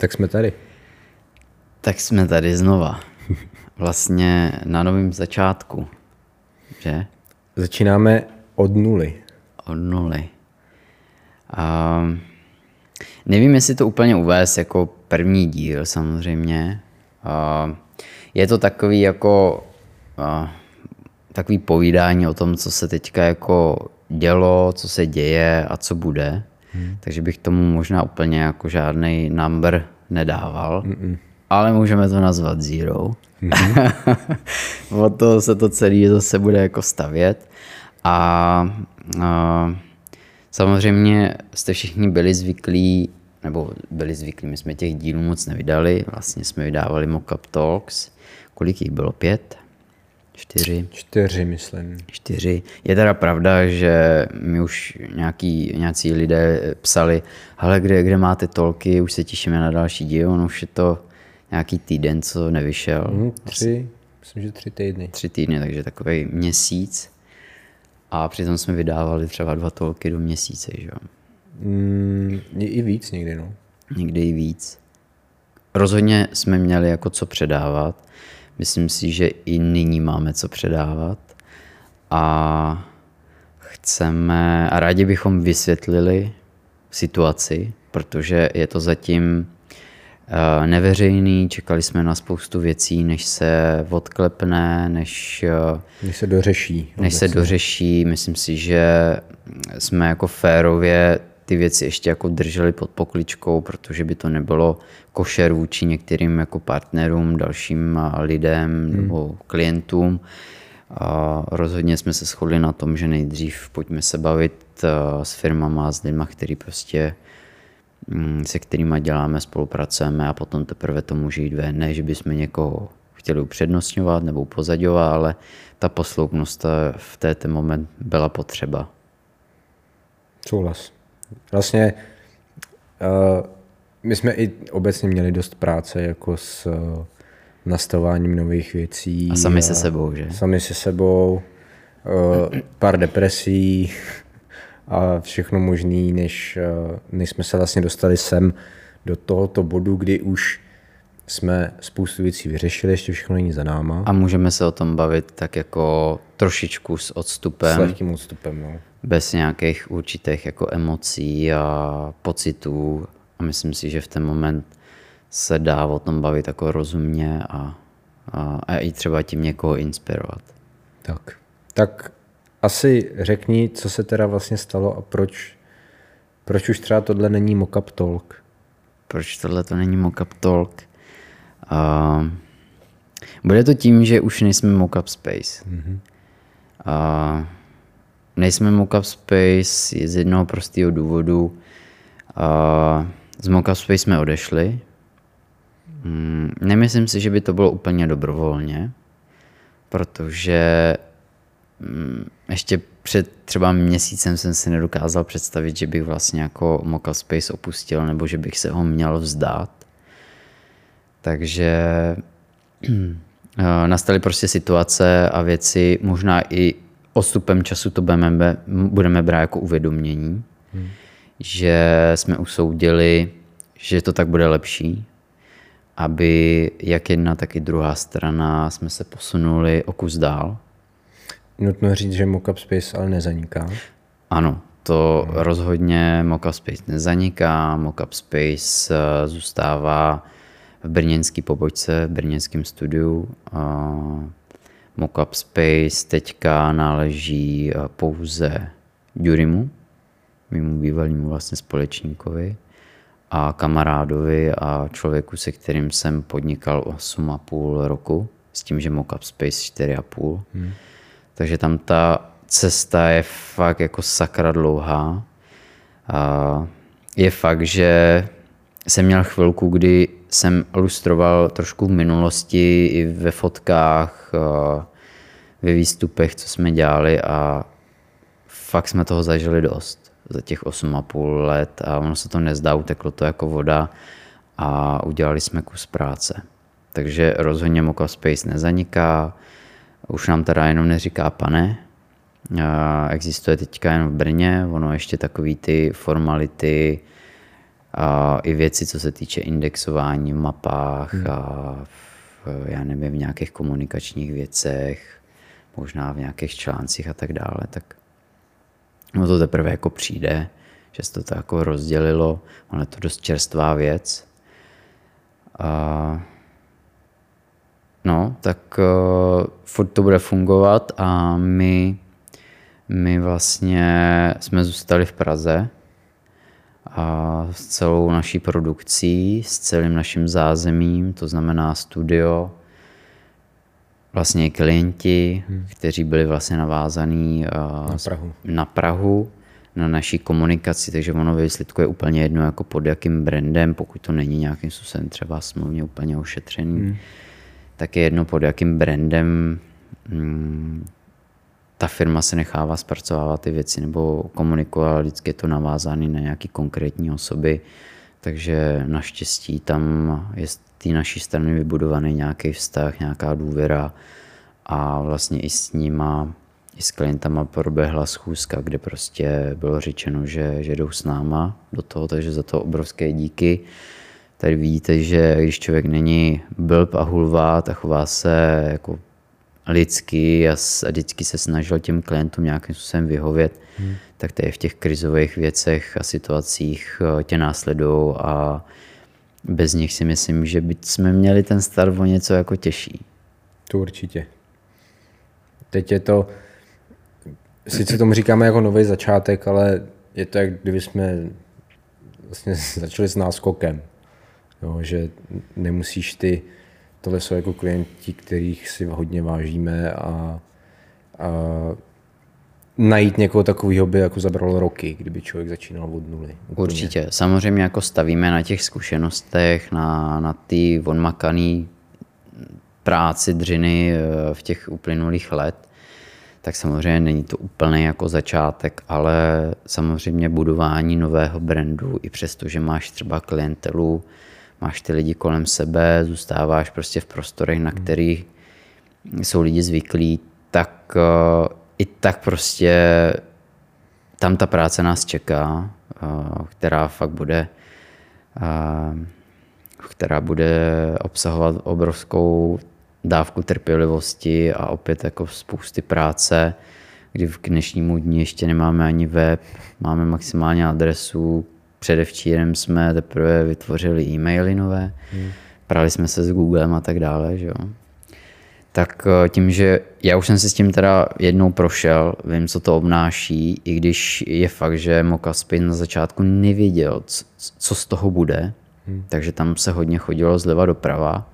Tak jsme tady. Tak jsme tady znova. Vlastně na novém začátku. Že? Začínáme od nuly. Od nuly. A nevím, jestli to úplně uvést jako první díl samozřejmě. A je to takový jako a, takový povídání o tom, co se teďka jako dělo, co se děje a co bude. Hmm. Takže bych tomu možná úplně jako žádný number nedával. Mm-mm. Ale můžeme to nazvat zero. Mm-hmm. o to se to celé zase bude jako stavět. A, a samozřejmě jste všichni byli zvyklí, nebo byli zvyklí, my jsme těch dílů moc nevydali, vlastně jsme vydávali Mockup Talks. Kolik jich bylo? Pět? Čtyři? Čtyři, myslím. Čtyři. Je teda pravda, že mi už nějaký, nějací lidé psali, ale kde, kde máte tolky, už se těšíme na další díl, ono už je to nějaký týden, co nevyšel. Hmm, tři, myslím, že tři týdny. Tři týdny, takže takový měsíc. A přitom jsme vydávali třeba dva tolky do měsíce, že jo? Mm, I víc někdy, no. Někdy i víc. Rozhodně jsme měli jako co předávat. Myslím si, že i nyní máme co předávat. A chceme, a rádi bychom vysvětlili situaci, protože je to zatím eh, neveřejný, čekali jsme na spoustu věcí, než se odklepne, než, eh, než se dořeší. Než se dořeší. Myslím si, že jsme jako férově ty věci ještě jako drželi pod pokličkou, protože by to nebylo košer vůči některým jako partnerům, dalším lidem hmm. nebo klientům. A rozhodně jsme se shodli na tom, že nejdřív pojďme se bavit s firmama, s lidmi, který prostě mm, se kterými děláme, spolupracujeme a potom teprve to může jít ven. Ne, že bychom někoho chtěli upřednostňovat nebo upozadovat, ale ta posloupnost v této moment byla potřeba. Souhlas. Vlastně uh, my jsme i obecně měli dost práce jako s uh, nastavováním nových věcí. A sami se sebou, že? Sami se sebou, uh, pár depresí a všechno možný, než, uh, než jsme se vlastně dostali sem do tohoto bodu, kdy už jsme spoustu věcí vyřešili, ještě všechno není za náma. A můžeme se o tom bavit tak jako trošičku s odstupem. S lehkým odstupem, no bez nějakých určitých jako emocí a pocitů. A myslím si, že v ten moment se dá o tom bavit jako rozumně a, a, a i třeba tím někoho inspirovat. Tak. Tak asi řekni, co se teda vlastně stalo a proč, proč už třeba tohle není mock-up talk? Proč tohle to není mock-up talk? Uh, bude to tím, že už nejsme mock-up space. Mm-hmm. Uh, Nejsme Mockup Space z jednoho prostého důvodu. Z Mockup Space jsme odešli. Mm, nemyslím si, že by to bylo úplně dobrovolně, protože mm, ještě před třeba měsícem jsem si nedokázal představit, že bych vlastně jako Mockup Space opustil, nebo že bych se ho měl vzdát. Takže nastaly prostě situace a věci, možná i postupem času to budeme, budeme brát jako uvědomění, hmm. že jsme usoudili, že to tak bude lepší, aby jak jedna, tak i druhá strana jsme se posunuli o kus dál. Nutno říct, že Mockup Space ale nezaniká. Ano, to hmm. rozhodně Mockup Space nezaniká. Mockup Space eh, zůstává v brněnské pobočce, v brněnském studiu. Mockup Space teďka náleží eh, pouze Durimu, mému bývalému vlastně společníkovi a kamarádovi a člověku, se kterým jsem podnikal 8,5 roku, s tím, že Mockup Space 4,5. Hmm. Takže tam ta cesta je fakt jako sakra dlouhá. A je fakt, že jsem měl chvilku, kdy jsem lustroval trošku v minulosti i ve fotkách, ve výstupech, co jsme dělali a fakt jsme toho zažili dost za těch 8,5 let a ono se to nezdá, uteklo to jako voda a udělali jsme kus práce. Takže rozhodně Moka Space nezaniká, už nám teda jenom neříká pane, existuje teďka jen v Brně, ono ještě takový ty formality a i věci, co se týče indexování v mapách hmm. a v, já nevím, v nějakých komunikačních věcech, možná v nějakých článcích a tak dále, tak no to teprve jako přijde, že se to tak jako rozdělilo, ono je to dost čerstvá věc. A no, tak uh, furt to bude fungovat a my, my vlastně jsme zůstali v Praze, a s celou naší produkcí, s celým naším zázemím, to znamená studio, vlastně klienti, hmm. kteří byli vlastně navázaní na Prahu. na Prahu, na naší komunikaci, takže ono ve výsledku je úplně jedno jako pod jakým brandem, pokud to není nějakým způsobem třeba smluvně úplně ošetřený, hmm. tak je jedno pod jakým brandem hmm, ta firma se nechává zpracovávat ty věci nebo komunikovat, vždycky je to navázané na nějaké konkrétní osoby, takže naštěstí tam je té naší strany vybudovaný nějaký vztah, nějaká důvěra a vlastně i s nima, i s klientama proběhla schůzka, kde prostě bylo řečeno, že, že jdou s náma do toho, takže za to obrovské díky. Tady vidíte, že když člověk není blb a hulvá, tak chová se jako lidsky a vždycky se snažil těm klientům nějakým způsobem vyhovět, hmm. tak to je v těch krizových věcech a situacích eh, tě následují a bez nich si myslím, že by jsme měli ten start o něco jako těžší. To určitě. Teď je to, sice tomu říkáme jako nový začátek, ale je to, jak kdyby jsme vlastně začali s náskokem. Jo, že nemusíš ty tohle jsou jako klienti, kterých si hodně vážíme a, a najít někoho takového by jako zabralo roky, kdyby člověk začínal od nuly. Úplně. Určitě. Samozřejmě jako stavíme na těch zkušenostech, na, na ty odmakaný práci dřiny eh, v těch uplynulých let, tak samozřejmě není to úplný jako začátek, ale samozřejmě budování nového brandu, i přesto, že máš třeba klientelu, máš ty lidi kolem sebe, zůstáváš prostě v prostorech, na hmm. kterých jsou lidi zvyklí, tak uh, i tak prostě tam ta práce nás čeká, uh, která fakt bude uh, která bude obsahovat obrovskou dávku trpělivosti a opět jako spousty práce, kdy v dnešnímu dní ještě nemáme ani web, máme maximálně adresu, předevčírem jsme teprve vytvořili e-maily nové, hmm. prali jsme se s Googlem a tak dále, že jo. Tak eh, tím, že já už jsem si s tím teda jednou prošel, vím, co to obnáší, i když je fakt, že Mokaspin na začátku nevěděl, co z toho bude, hmm. takže tam se hodně chodilo zleva doprava,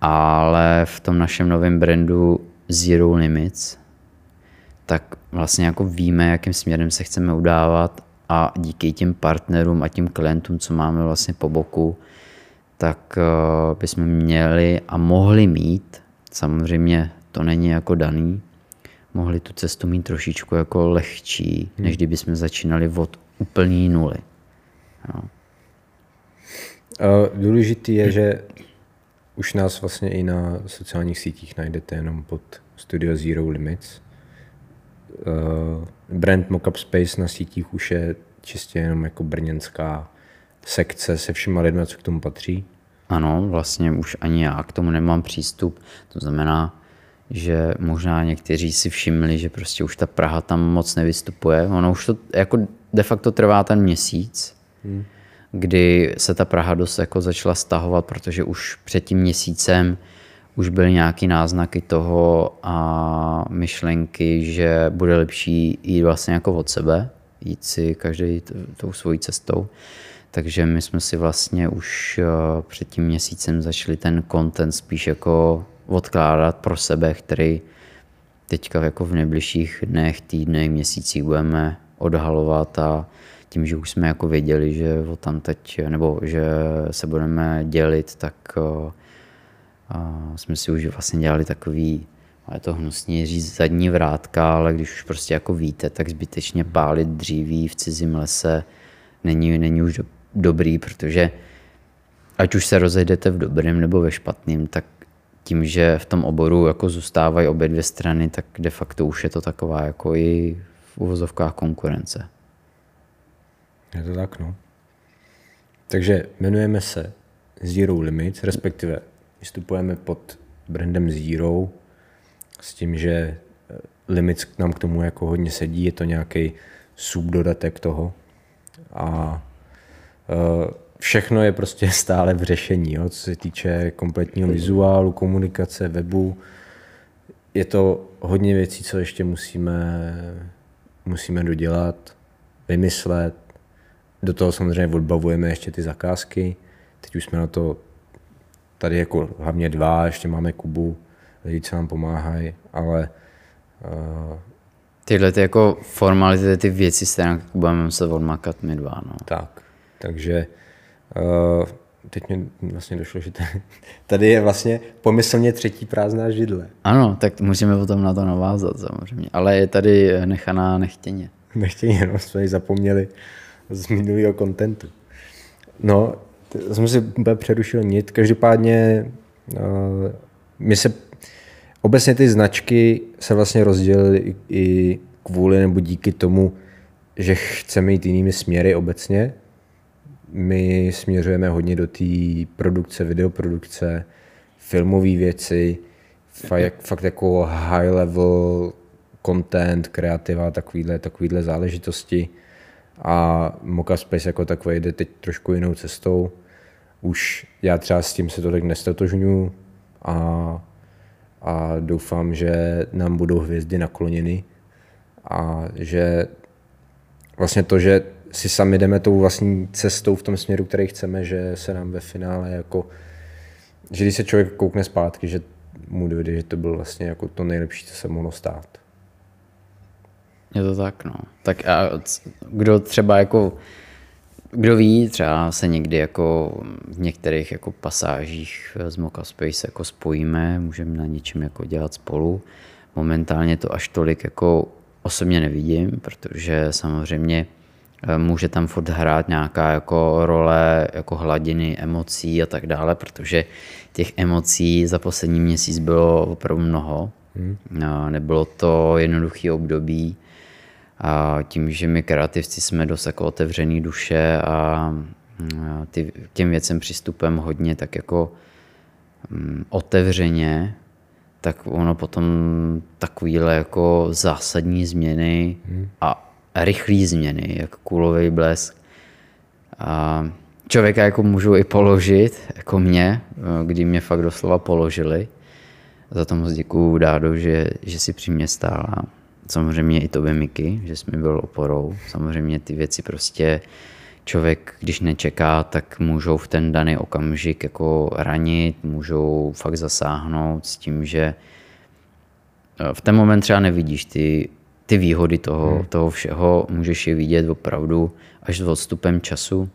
ale v tom našem novém brandu Zero Limits, tak vlastně jako víme, jakým směrem se chceme udávat a díky těm partnerům a těm klientům, co máme vlastně po boku, tak eh, bychom měli a mohli mít, samozřejmě to není jako daný, mohli tu cestu mít trošičku jako lehčí, hmm. než kdyby jsme začínali od úplný nuly. Jo. Důležitý je, že už nás vlastně i na sociálních sítích najdete jenom pod Studio Zero Limits uh, brand Mockup Space na sítích už je čistě jenom jako brněnská sekce se všema lidmi, co k tomu patří? Ano, vlastně už ani já k tomu nemám přístup. To znamená, že možná někteří si všimli, že prostě už ta Praha tam moc nevystupuje. Ono už to jako de facto trvá ten měsíc, hmm. kdy se ta Praha dost jako začala stahovat, protože už před tím měsícem už byly nějaké náznaky toho a myšlenky, že bude lepší jít vlastně jako od sebe, jít si každý tou svojí cestou. Takže my jsme si vlastně už eh, před tím měsícem začali ten content spíš jako odkládat pro sebe, který teďka jako v nejbližších dnech, týdnech, měsících budeme odhalovat a tím, že už jsme jako věděli, že o tam teď, nebo že se budeme dělit, tak eh, jsme si už vlastně dělali takový, ale to hnusně říct zadní vrátka, ale když už prostě jako víte, tak zbytečně pálit dříví v cizím lese není, není už do, dobrý, protože ať už se rozejdete v dobrém nebo ve špatném, tak tím, že v tom oboru jako zůstávají obě dvě strany, tak de facto už je to taková jako i v uvozovkách konkurence. Je to tak, no. Takže jmenujeme se Zero Limits, respektive vystupujeme pod brandem Zero s tím, že eh, Limits nám k tomu jako hodně sedí, je to nějaký subdodatek toho a všechno je prostě stále v řešení, jo, co se týče kompletního vizuálu, komunikace, webu. Je to hodně věcí, co ještě musíme, musíme dodělat, vymyslet. Do toho samozřejmě odbavujeme ještě ty zakázky. Teď už jsme na to tady jako hlavně dva, ještě máme Kubu, lidi, co nám pomáhají, ale uh, Tyhle ty jako formality, ty věci, s kterými budeme muset odmakat my dva. No. tak. Takže uh, teď mi vlastně došlo, že tady, je vlastně pomyslně třetí prázdná židle. Ano, tak můžeme potom na to navázat samozřejmě. Ale je tady nechaná nechtěně. Nechtějí, jenom jsme ji zapomněli z minulého kontentu. No, jsem si úplně přerušil nit. Každopádně uh, my se obecně ty značky se vlastně rozdělily i, i kvůli nebo díky tomu, že chceme jít jinými směry obecně. My směřujeme hodně do té produkce, videoprodukce, filmové věci, fakt, fakt jako high level content, kreativa, takovýhle, takovýhle záležitosti. A Mocha Space jako takový jde teď trošku jinou cestou. Už já třeba s tím se tolik nestotožňuji a, a doufám, že nám budou hvězdy nakloněny a že vlastně to, že si sami jdeme tou vlastní cestou v tom směru, který chceme, že se nám ve finále jako, že když se člověk koukne zpátky, že mu dojde, že to bylo vlastně jako to nejlepší, co se mohlo stát. Je to tak, no. Tak a kdo třeba jako, kdo ví, třeba se někdy jako v některých jako pasážích z Mocha Space jako spojíme, můžeme na něčem jako dělat spolu. Momentálně to až tolik jako osobně nevidím, protože samozřejmě eh, může tam furt hrát nějaká jako role jako hladiny emocí a tak dále, protože těch emocí za poslední měsíc bylo opravdu mnoho. Hmm. Nebylo to jednoduché období, a tím, že my kreativci jsme dost jako otevřený duše a ty, těm věcem přistupem hodně tak jako mm, otevřeně, tak ono potom takovýhle jako zásadní změny a rychlé změny, jak kulový blesk, a člověka jako můžu i položit, jako mě, kdy mě fakt doslova položili. Za to moc děkuju Dádo, že, že si při mě stála. Samozřejmě i tobě, Miky, že jsi mi byl oporou. Samozřejmě ty věci prostě člověk, když nečeká, tak můžou v ten daný okamžik jako ranit, můžou fakt zasáhnout s tím, že v ten moment třeba nevidíš ty, ty výhody toho, hmm. toho všeho, můžeš je vidět opravdu až s odstupem času,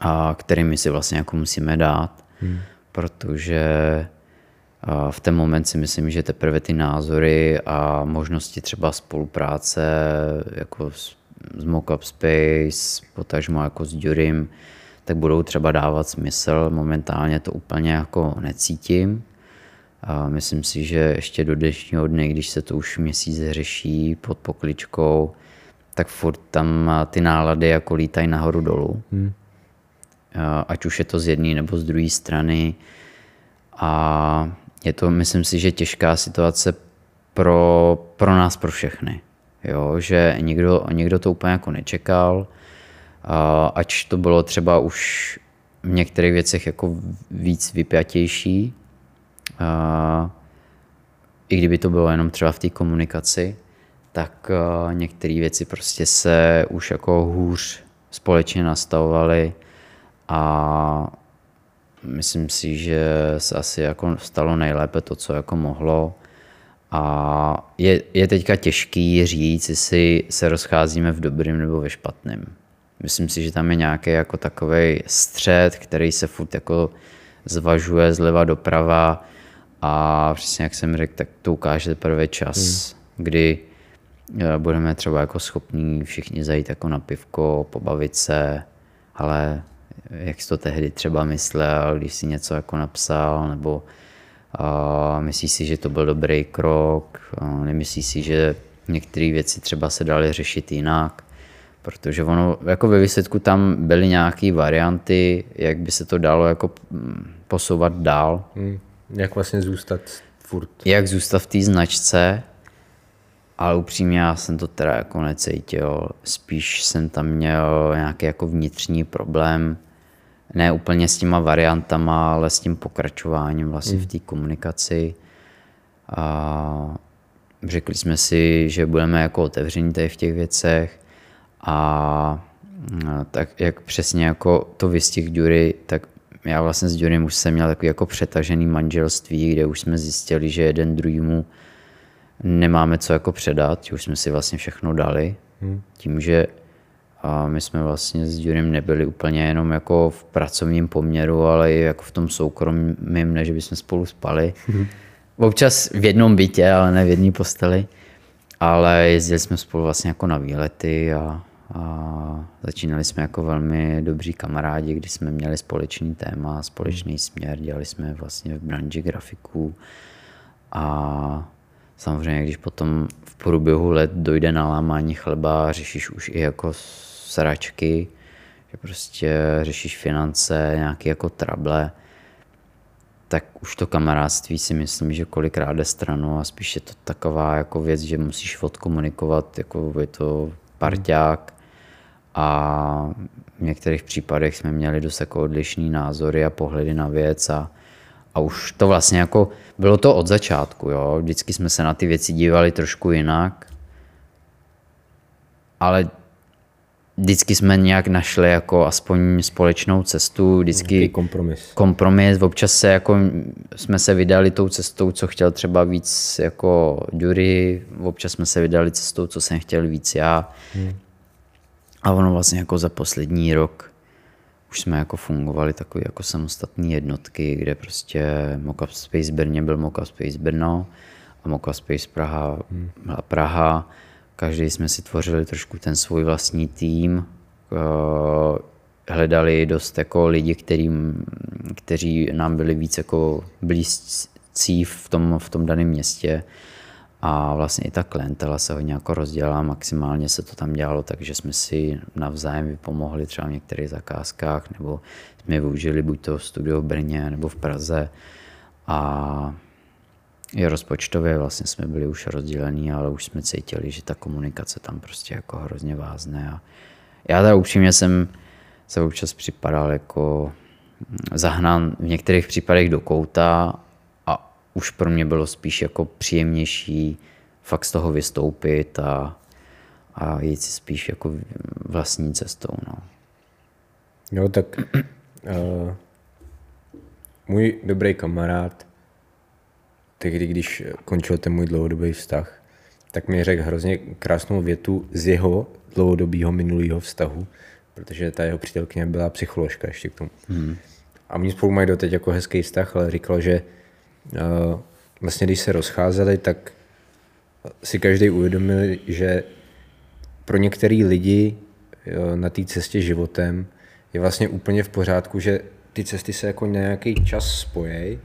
a kterými si vlastně jako musíme dát, hmm. protože v ten moment si myslím, že teprve ty názory a možnosti třeba spolupráce jako s, s Mockup Space, potažmo jako s Durim, tak budou třeba dávat smysl. Momentálně to úplně jako necítím. A myslím si, že ještě do dnešního dne, když se to už měsíc řeší pod pokličkou, tak furt tam ty nálady jako lítají nahoru dolů. Hmm. Ať už je to z jedné nebo z druhé strany. A je to, myslím si, že těžká situace pro, pro nás, pro všechny. Jo, že někdo, někdo to úplně jako nečekal, a ač to bylo třeba už v některých věcech jako víc vypjatější, i kdyby to bylo jenom třeba v té komunikaci, tak některé věci prostě se už jako hůř společně nastavovaly a myslím si, že se asi jako stalo nejlépe to, co jako mohlo. A je, je teďka těžký říct, jestli se rozcházíme v dobrým nebo ve špatném. Myslím si, že tam je nějaký jako takový střed, který se furt jako zvažuje zleva doprava a přesně jak jsem řekl, tak to ukáže teprve čas, hmm. kdy eh, budeme třeba jako schopní všichni zajít jako na pivko, pobavit se, ale jak jsi to tehdy třeba myslel, když si něco jako napsal, nebo a myslíš si, že to byl dobrý krok, a nemyslíš si, že některé věci třeba se daly řešit jinak, protože ono, jako ve výsledku tam byly nějaké varianty, jak by se to dalo jako mm, posouvat dál. Hmm. Jak vlastně zůstat furt? Jak zůstat v té značce, ale upřímně já jsem to teda jako necítil. Spíš jsem tam měl nějaký jako vnitřní problém, ne úplně s těma variantama, ale s tím pokračováním vlastně v té komunikaci. A řekli jsme si, že budeme jako otevření tady v těch věcech a tak jak přesně jako to vystih Dury, tak já vlastně s Durym už jsem měl takový jako přetažený manželství, kde už jsme zjistili, že jeden druhýmu nemáme co jako předat, už jsme si vlastně všechno dali. Hmm. Tím, že a my jsme vlastně s Durym nebyli úplně jenom jako v pracovním poměru, ale i jako v tom soukromém, než bychom spolu spali. Hmm. Občas v jednom bytě, ale ne v jedné posteli. Ale jezdili jsme spolu vlastně jako na výlety a, a začínali jsme jako velmi dobří kamarádi, kdy jsme měli společný téma, společný směr, dělali jsme vlastně v branži grafiků. A samozřejmě, když potom v průběhu let dojde na lámání chleba, řešíš už i jako sračky, že prostě řešíš finance, nějaké jako trable, tak už to kamarádství si myslím, že kolikrát jde stranu a spíš je to taková jako věc, že musíš odkomunikovat, jako je to parťák a v některých případech jsme měli dost jako odlišný názory a pohledy na věc a, a už to vlastně jako, bylo to od začátku, jo, vždycky jsme se na ty věci dívali trošku jinak, ale vždycky jsme nějak našli jako aspoň společnou cestu, vždycky Nějaký kompromis. kompromis, občas se jako jsme se vydali tou cestou, co chtěl třeba víc jako Dury, občas jsme se vydali cestou, co jsem chtěl víc já. Hmm. A ono vlastně jako za poslední rok už jsme jako fungovali takové jako samostatné jednotky, kde prostě Mockup Space Brně byl Mockup Space Brno a Mockup Space Praha hmm. Praha. Každý jsme si tvořili trošku ten svůj vlastní tým, hledali dost jako lidi, kterým, kteří nám byli víc jako blízcí v tom, v tom daném městě a vlastně i ta klientela se hodně jako rozdělala, maximálně se to tam dělalo, takže jsme si navzájem vypomohli třeba v některých zakázkách, nebo jsme využili buď to studio v Brně nebo v Praze a i rozpočtově vlastně jsme byli už rozdělení, ale už jsme cítili, že ta komunikace tam prostě jako hrozně vázne. A já teda upřímně jsem se občas připadal jako zahnán v některých případech do kouta už pro mě bylo spíš jako příjemnější fakt z toho vystoupit a, a jít si spíš jako vlastní cestou. No. Jo, tak uh, můj dobrý kamarád tehdy, když končil ten můj dlouhodobý vztah, tak mi řekl hrozně krásnou větu z jeho dlouhodobého minulého vztahu, protože ta jeho přítelkyně byla psycholožka ještě k tomu. Hmm. A oni spolu mají doteď jako hezký vztah, ale říkal, že uh, vlastně když se rozcházeli, tak si každý uvědomil, že pro některý lidi uh, na té cestě životem je vlastně úplně v pořádku, že ty cesty se jako nějaký čas spojí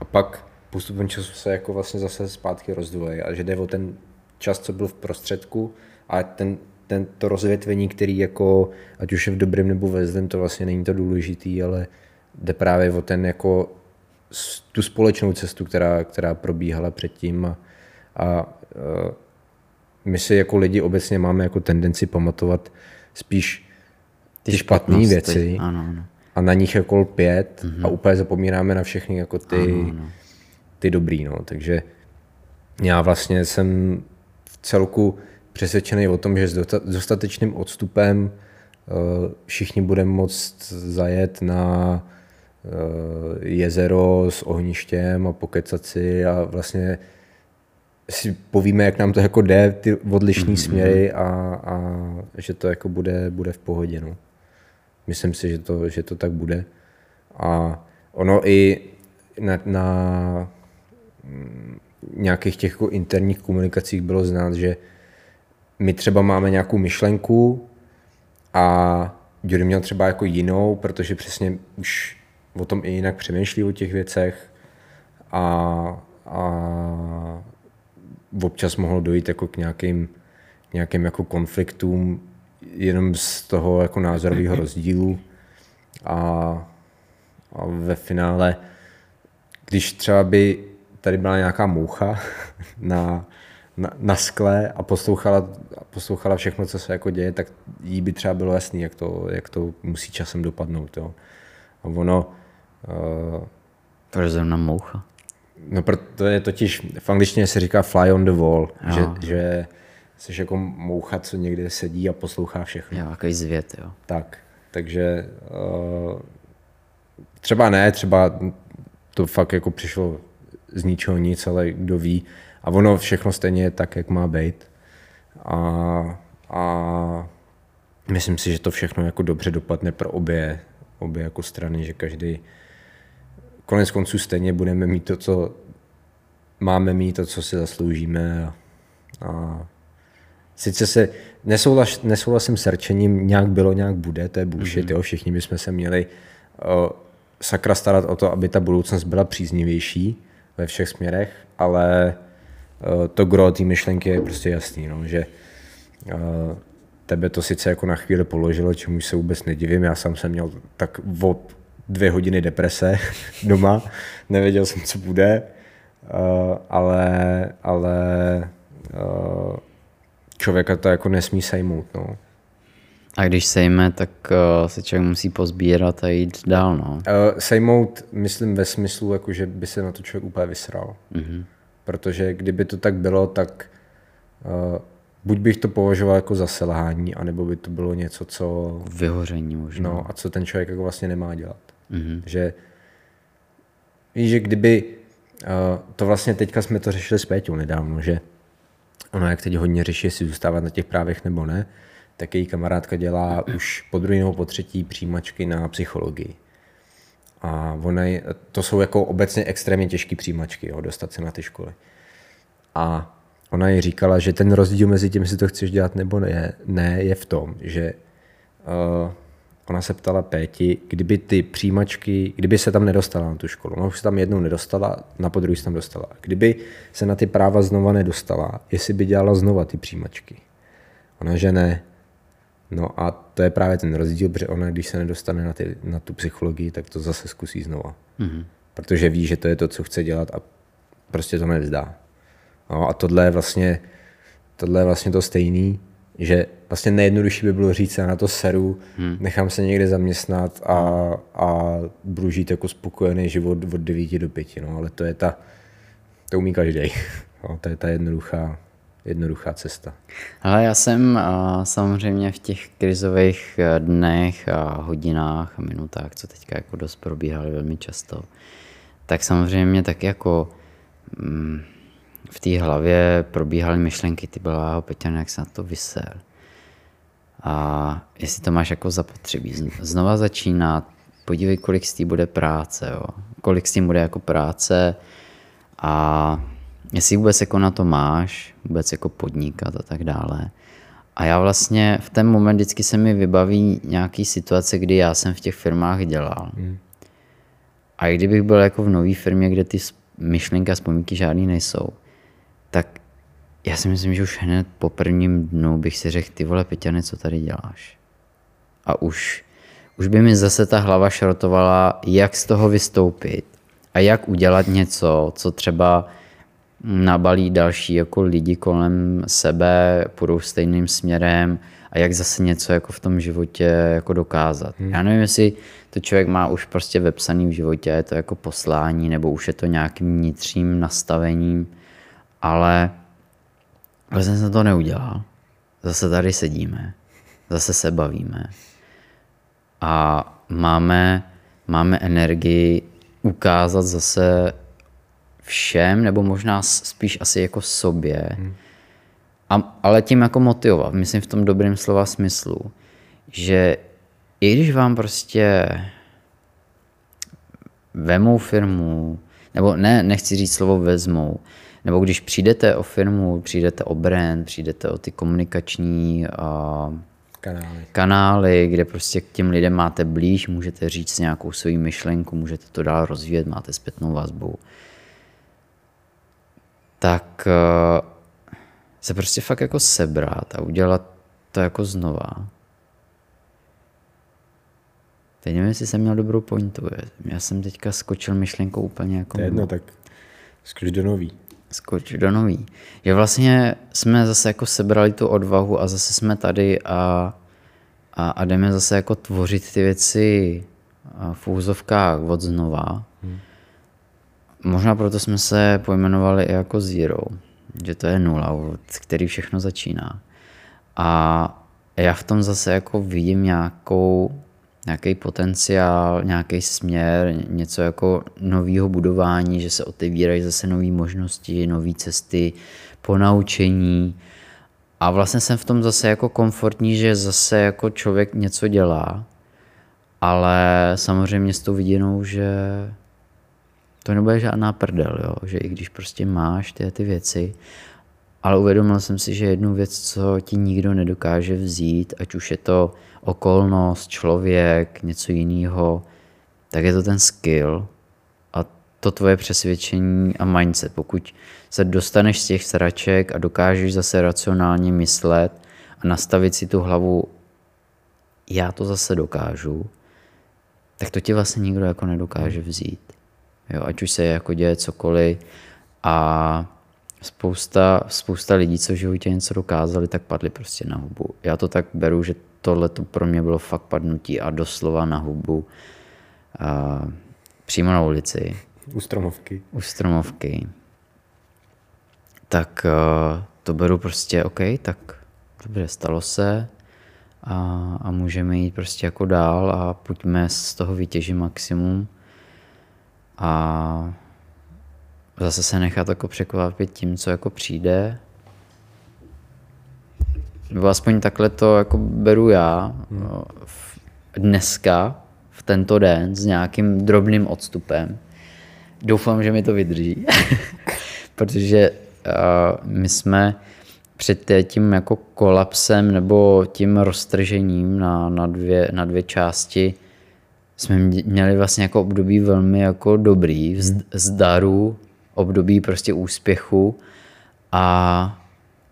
a pak postupem času se jako vlastně zase zpátky rozdvojí a že jde o ten čas, co byl v prostředku a ten, ten, to rozvětvení, který jako, ať už je v dobrém nebo ve zlém, to vlastně není to důležitý, ale jde právě o ten jako tu společnou cestu, která, která probíhala předtím a, a my si jako lidi obecně máme jako tendenci pamatovat spíš ty, ty špatné věci ano, ano. a na nich jako pět mm-hmm. a úplně zapomínáme na všechny jako ty, ano, ano ty dobrý. No. Takže já vlastně jsem v celku přesvědčený o tom, že s dostatečným odstupem eh, všichni budeme moct zajet na jezero s ohništěm a pokecat si a vlastně si povíme, jak nám to jako jde, ty odlišní mm-hmm. směry a, a že to jako bude, bude v pohodě. No. Myslím si, že to, že to tak bude. A ono i na, na nějakých těch jako interních komunikacích bylo znát, že my třeba máme nějakou myšlenku a Jury měl třeba jako jinou, protože přesně už o tom i jinak přemýšlí o těch věcech a, a občas mohlo dojít jako k nějakým, nějakým jako konfliktům, jenom z toho jako názorového rozdílu a, a ve finále, když třeba by tady byla nějaká moucha na, na, na skle a poslouchala, poslouchala všechno, co se jako děje, tak jí by třeba bylo jasný, jak to, jak to musí časem dopadnout. Jo. A ono... Uh, Proč zrovna moucha? No, to je totiž, v angličtině se říká fly on the wall, že, že jsi jako moucha, co někde sedí a poslouchá všechno. Jo, jaký zvět, jo. Tak, takže uh, třeba ne, třeba to fakt jako přišlo z ničeho nic, ale kdo ví. A ono všechno stejně je tak, jak má být. A, a myslím si, že to všechno jako dobře dopadne pro obě, obě jako strany, že každý konec konců stejně budeme mít to, co máme mít, to, co si zasloužíme. A, a sice se nesouhlas, nesouhlasím s rčením, nějak bylo, nějak bude, to je bullshit, mm-hmm. jo, všichni bychom se měli uh, sakra starat o to, aby ta budoucnost byla příznivější ve všech směrech, ale uh, to gro té myšlenky je prostě jasný, no, že uh, tebe to sice jako na chvíli položilo, čemu se vůbec nedivím, já sám jsem měl tak o dvě hodiny deprese doma, nevěděl jsem, co bude, uh, ale, ale uh, člověka to jako nesmí sejmout. No. A když sejme, tak uh, se člověk musí pozbírat a jít dál, no. Uh, sejmout, myslím ve smyslu, jako, že by se na to člověk úplně vysral. Mm-hmm. Protože kdyby to tak bylo, tak uh, buď bych to považoval jako za selhání, anebo by to bylo něco, co... Vyhoření možná. No, a co ten člověk jako vlastně nemá dělat. Mm-hmm. Že víš, že kdyby... To vlastně teďka jsme to řešili s Péťou nedávno, že ono jak teď hodně řeší, jestli zůstávat na těch právech nebo ne, tak její kamarádka dělá už po druhé nebo po třetí přijímačky na psychologii. A ona je, to jsou jako obecně extrémně těžké přijímačky, jo, dostat se na ty školy. A ona ji říkala, že ten rozdíl mezi tím, jestli to chceš dělat nebo ne, ne je v tom, že uh, ona se ptala Péti, kdyby ty přijímačky, kdyby se tam nedostala na tu školu, ona už se tam jednou nedostala, na podruhé se tam dostala. Kdyby se na ty práva znova nedostala, jestli by dělala znova ty přijímačky. Ona, že ne. No a to je právě ten rozdíl, protože ona, když se nedostane na, ty, na tu psychologii, tak to zase zkusí znova. Mm-hmm. Protože ví, že to je to, co chce dělat a prostě to nevzdá. No a tohle je vlastně, tohle je vlastně to stejný, že vlastně nejjednodušší by bylo říct, já na to seru, hmm. nechám se někde zaměstnat a, a budu žít jako spokojený život od 9 do 5, no, ale to je ta, to umí každý. No, to je ta jednoduchá, jednoduchá cesta. Ale já jsem a, samozřejmě v těch krizových e, dnech a hodinách a minutách, co teďka jako dost probíhaly velmi často, tak samozřejmě tak jako mm, v té hlavě probíhaly myšlenky, ty byla Peťan, jak se na to vysel. A jestli to máš jako zapotřebí, znova začínat, podívej, kolik z tím bude práce, jo. kolik s tím bude jako práce a jestli vůbec jako na to máš, vůbec jako podnikat a tak dále. A já vlastně v ten moment vždycky se mi vybaví nějaký situace, kdy já jsem v těch firmách dělal. Hmm. A i kdybych byl jako v nové firmě, kde ty myšlenky a vzpomínky žádný nejsou, já si myslím, že už hned po prvním dnu bych si řekl, ty vole Peťane, co tady děláš? A už, už by mi zase ta hlava šrotovala, jak z toho vystoupit a jak udělat něco, co třeba nabalí další jako lidi kolem sebe, půjdou stejným směrem a jak zase něco jako v tom životě jako dokázat. Hmm. Já nevím, jestli to člověk má už prostě vepsaný v životě, je to jako poslání, nebo už je to nějakým vnitřním nastavením, ale vlastně jsem to neudělal. Zase tady sedíme, zase se bavíme a máme, máme energii ukázat zase všem, nebo možná spíš asi jako sobě, hmm. a, ale tím jako motivovat, myslím v tom dobrém slova smyslu, že i když vám prostě vemou firmu, nebo ne, nechci říct slovo vezmou, nebo když přijdete o firmu, přijdete o brand, přijdete o ty komunikační uh, kanály. kanály, kde prostě k těm lidem máte blíž, můžete říct nějakou svoji myšlenku, můžete to dál rozvíjet, máte zpětnou vazbu, tak uh, se prostě fakt jako sebrat a udělat to jako znova Teď nevím, jestli jsem měl dobrou pointu. Já jsem teďka skočil myšlenkou úplně jako... To je jedno, tak skoč do nový. Skoč do nový. Že vlastně jsme zase jako sebrali tu odvahu a zase jsme tady a, a, a jdeme zase jako tvořit ty věci v úzovkách od znova. Hmm. Možná proto jsme se pojmenovali i jako Zero, že to je nula, od který všechno začíná. A já v tom zase jako vidím nějakou, nějaký potenciál, nějaký směr, něco jako nového budování, že se otevírají zase nové možnosti, nové cesty, ponaučení. A vlastně jsem v tom zase jako komfortní, že zase jako člověk něco dělá, ale samozřejmě s tou viděnou, že to nebude žádná prdel, jo? že i když prostě máš ty, ty věci, ale uvědomil jsem si, že jednu věc, co ti nikdo nedokáže vzít, ať už je to okolnost, člověk, něco jiného, tak je to ten skill a to tvoje přesvědčení a mindset. Pokud se dostaneš z těch sraček a dokážeš zase racionálně myslet a nastavit si tu hlavu, já to zase dokážu, tak to ti vlastně nikdo jako nedokáže vzít. Jo, ať už se jako děje cokoliv a spousta, spousta lidí, co v životě něco dokázali, tak padli prostě na hubu. Já to tak beru, že tohle to pro mě bylo fakt padnutí a doslova na hubu. A přímo na ulici. U stromovky. U stromovky. Tak to beru prostě, OK, tak dobře, stalo se a, a můžeme jít prostě jako dál a pojďme z toho vytěžit maximum a zase se nechat jako překvapit tím, co jako přijde. Nebo aspoň takhle to jako beru já hmm. dneska, v tento den, s nějakým drobným odstupem. Doufám, že mi to vydrží, protože uh, my jsme před tím jako kolapsem nebo tím roztržením na, na, dvě, na dvě části jsme měli vlastně jako období velmi jako dobrý, zdaru, období prostě úspěchu a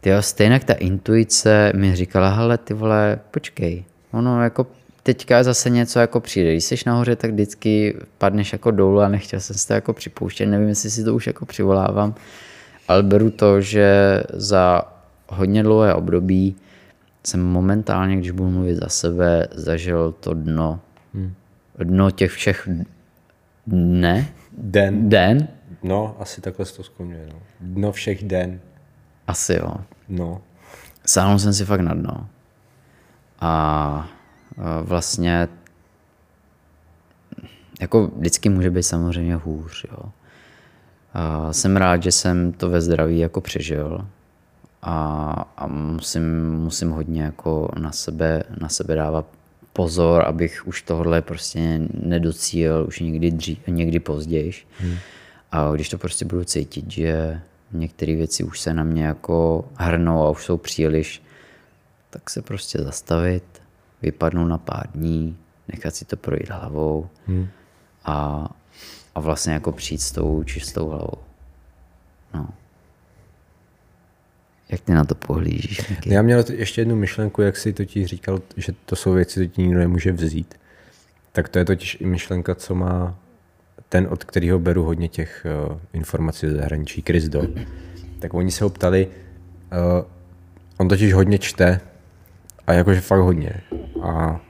tyjo, stejně ta intuice mi říkala, hele ty vole, počkej, ono jako teďka zase něco jako přijde. Když jsi nahoře, tak vždycky padneš jako dolů a nechtěl jsem si to jako připouštět. Nevím, jestli si to už jako přivolávám, ale beru to, že za hodně dlouhé období jsem momentálně, když budu mluvit za sebe, zažil to dno. Hmm. Dno těch všech dne. Den. Den. No, asi takhle to skončuje. No. Dno všech den. Asi jo. No. Sáhnul jsem si fakt na dno. A vlastně jako vždycky může být samozřejmě hůř. Jo. A jsem rád, že jsem to ve zdraví jako přežil a, a musím, musím hodně jako na sebe, na sebe dávat pozor, abych už tohle prostě nedocíl už někdy, dřív, někdy později. Hmm. A když to prostě budu cítit, že některé věci už se na mě jako hrnou a už jsou příliš, tak se prostě zastavit, vypadnout na pár dní, nechat si to projít hlavou hmm. a, a vlastně jako přijít s tou čistou hlavou. No. Jak ty na to pohlížíš? Jaký? Já měl ještě jednu myšlenku, jak si totiž říkal, že to jsou věci, co ti nikdo nemůže vzít. Tak to je totiž i myšlenka, co má ten, od kterého beru hodně těch uh, informací ze zahraničí, Do. Tak oni se ho ptali, uh, on totiž hodně čte a jakože fakt hodně. A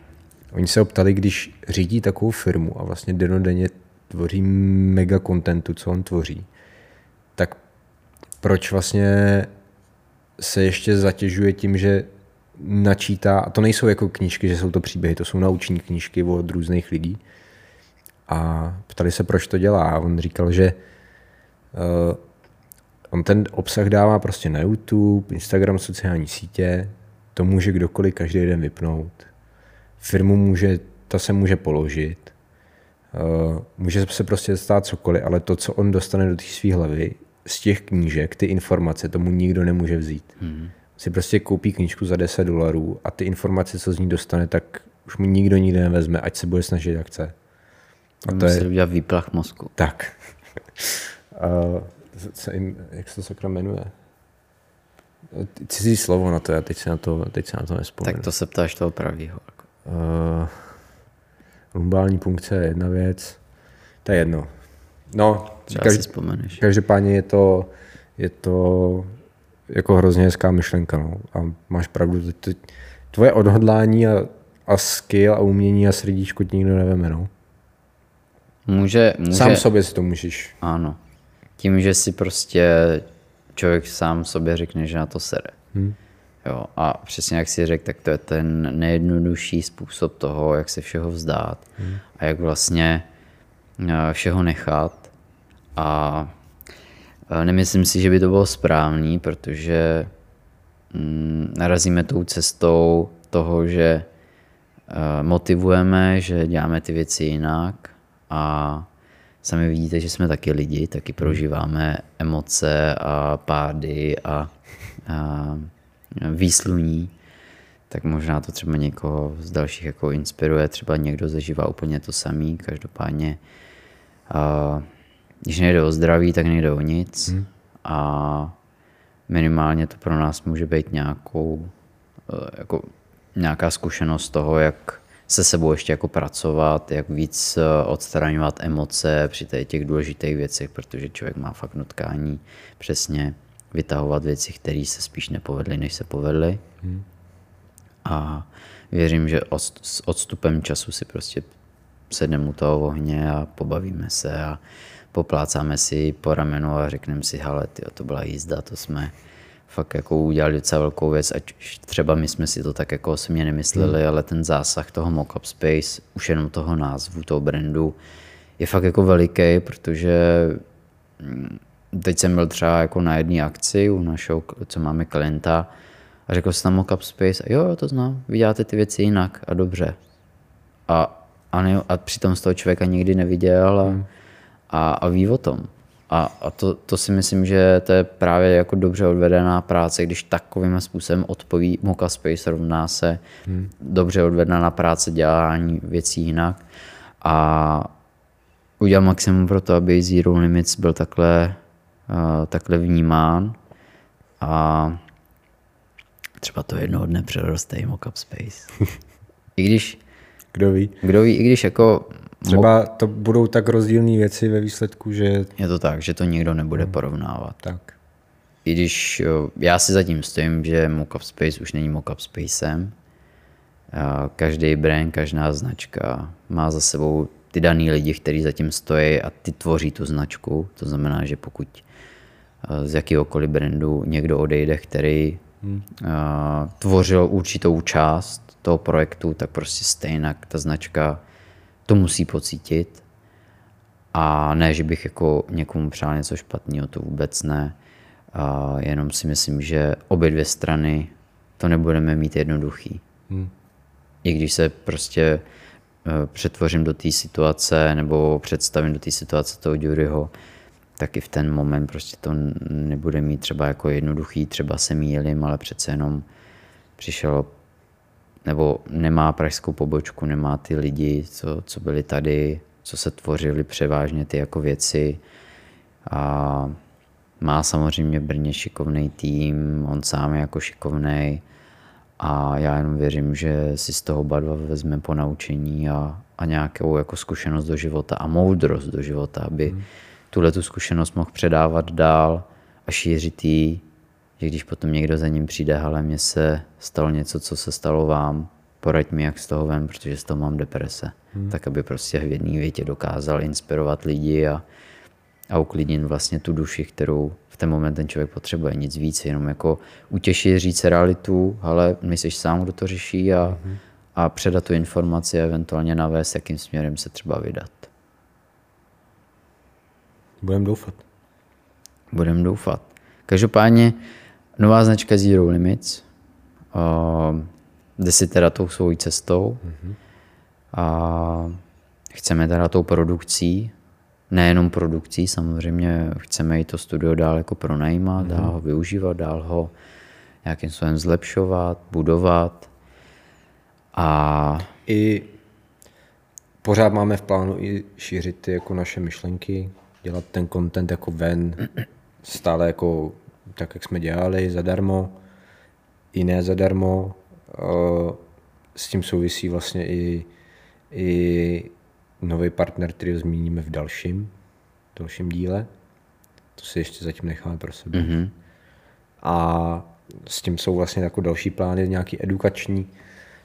oni se ho ptali, když řídí takovou firmu a vlastně denodenně tvoří mega kontentu, co on tvoří, tak proč vlastně se ještě zatěžuje tím, že načítá, a to nejsou jako knížky, že jsou to příběhy, to jsou nauční knížky od různých lidí. A ptali se, proč to dělá. A on říkal, že uh, on ten obsah dává prostě na YouTube, Instagram, sociální sítě, to může kdokoliv každý den vypnout. Firmu může, to se může položit, uh, může se prostě stát cokoliv, ale to, co on dostane do té své hlavy, z těch knížek ty informace tomu nikdo nemůže vzít. Hmm. Si prostě koupí knížku za 10 dolarů a ty informace, co z ní dostane, tak už mu nikdo nikdy nevezme, ať se bude snažit, jak chce. A to je... udělat výplach mozku. Tak. uh, se jim, jak se to sakra jmenuje? Cizí slovo na to, já teď se na to, teď se na to nespomenu. Tak to se ptáš toho pravýho. Uh, lumbální punkce je jedna věc, to je jedno. No, každý, si vzpomeneš. každopádně je to, je to jako hrozně hezká myšlenka. No. A máš pravdu, to, to, tvoje odhodlání a, a skill a umění a srdíčko ti nikdo neveme. No. Může, může, Sám sobě si to můžeš. Ano. Tím, že si prostě člověk sám sobě řekne, že na to sere. Hmm. Jo, a přesně jak si řekl, tak to je ten nejjednodušší způsob toho, jak se všeho vzdát hmm. a jak vlastně eh, všeho nechat. A eh, nemyslím si, že by to bylo správný, protože mm, narazíme tou cestou toho, že eh, motivujeme, že děláme ty věci jinak a sami vidíte, že jsme taky lidi, taky prožíváme emoce a pády a, a výsluní, tak možná to třeba někoho z dalších jako inspiruje, třeba někdo zažívá úplně to samý, každopádně a, když nejde o zdraví, tak nejde o nic. Hmm. a minimálně to pro nás může být nějakou, jako nějaká zkušenost toho, jak se sebou ještě jako pracovat, jak víc odstraňovat emoce při těch důležitých věcech, protože člověk má fakt nutkání přesně vytahovat věci, které se spíš nepovedly, než se povedly. Hmm. A věřím, že s odstupem času si prostě sedneme u toho ohně a pobavíme se a poplácáme si po ramenu a řekneme si, hele, tyjo, to byla jízda, to jsme fakt jako udělali docela velkou věc, ať třeba my jsme si to tak jako osobně nemysleli, hmm. ale ten zásah toho Mockup Space, už jenom toho názvu, toho brandu, je fakt jako veliký, protože mm, teď jsem byl třeba jako na jedné akci u našeho, co máme klienta a řekl jsem tam Mockup Space a jo, jo, to znám, vy děláte ty věci jinak a dobře. A, a, ne, a přitom z toho člověka nikdy neviděl a, hmm. a, a ví o tom. A, a to, to si myslím, že to je právě jako dobře odvedená práce, když takovým způsobem odpoví Moka Space rovná se hmm. dobře odvedená práce dělání věcí jinak. A udělal maximum pro to, aby Zero Limits byl takhle takhle vnímán a třeba to jednoho dne přeroste i Mockup Space. I když... Kdo ví? Kdo ví, i když jako... Třeba to budou tak rozdílné věci ve výsledku, že... Je to tak, že to nikdo nebude hmm. porovnávat. Tak. I když já si zatím stojím, že Mockup Space už není Mockup Spacem. Každý brand, každá značka má za sebou ty daný lidi, kteří zatím stojí a ty tvoří tu značku. To znamená, že pokud z jakéhokoliv brandu někdo odejde, který hmm. tvořil určitou část toho projektu, tak prostě stejně ta značka to musí pocítit. A ne, že bych jako někomu přál něco špatného, to vůbec ne. A jenom si myslím, že obě dvě strany to nebudeme mít jednoduchý. Hmm. I když se prostě e, přetvořím do té situace nebo představím do té situace toho Juryho, taky v ten moment prostě to nebude mít třeba jako jednoduchý, třeba se mýlim, ale přece jenom přišel nebo nemá pražskou pobočku, nemá ty lidi, co, co byli tady, co se tvořili převážně ty jako věci. A má samozřejmě v Brně šikovný tým, on sám je jako šikovný. A já jenom věřím, že si z toho oba dva vezme po naučení a, a nějakou jako zkušenost do života a moudrost do života, aby hmm. tuhle tu zkušenost mohl předávat dál a šířit ji, že když potom někdo za ním přijde, ale mně se stalo něco, co se stalo vám, poraď mi, jak z toho vem, protože z toho mám deprese. Hmm. Tak, aby prostě v jedné větě dokázal inspirovat lidi a, a uklidnit vlastně tu duši, kterou v ten moment ten člověk potřebuje. Nic víc, jenom jako utěšit, říct realitu, ale myslíš sám, kdo to řeší a, hmm. a předat tu informaci a eventuálně navést, jakým směrem se třeba vydat. Budeme doufat. Budeme doufat. Každopádně nová značka Zero Limits uh, jde si teda tou svojí cestou mm-hmm. a chceme teda tou produkcí, nejenom produkcí, samozřejmě chceme i to studio dál jako pronajímat, mm-hmm. dál ho využívat, dál ho nějakým způsobem zlepšovat, budovat a... I pořád máme v plánu i šířit ty jako naše myšlenky, dělat ten content jako ven, stále jako tak, jak jsme dělali, zadarmo, i ne zadarmo. S tím souvisí vlastně i, i nový partner, který zmíníme v dalším, dalším díle. To si ještě zatím necháme pro sebe. Mm-hmm. A s tím jsou vlastně jako další plány, nějaký edukační,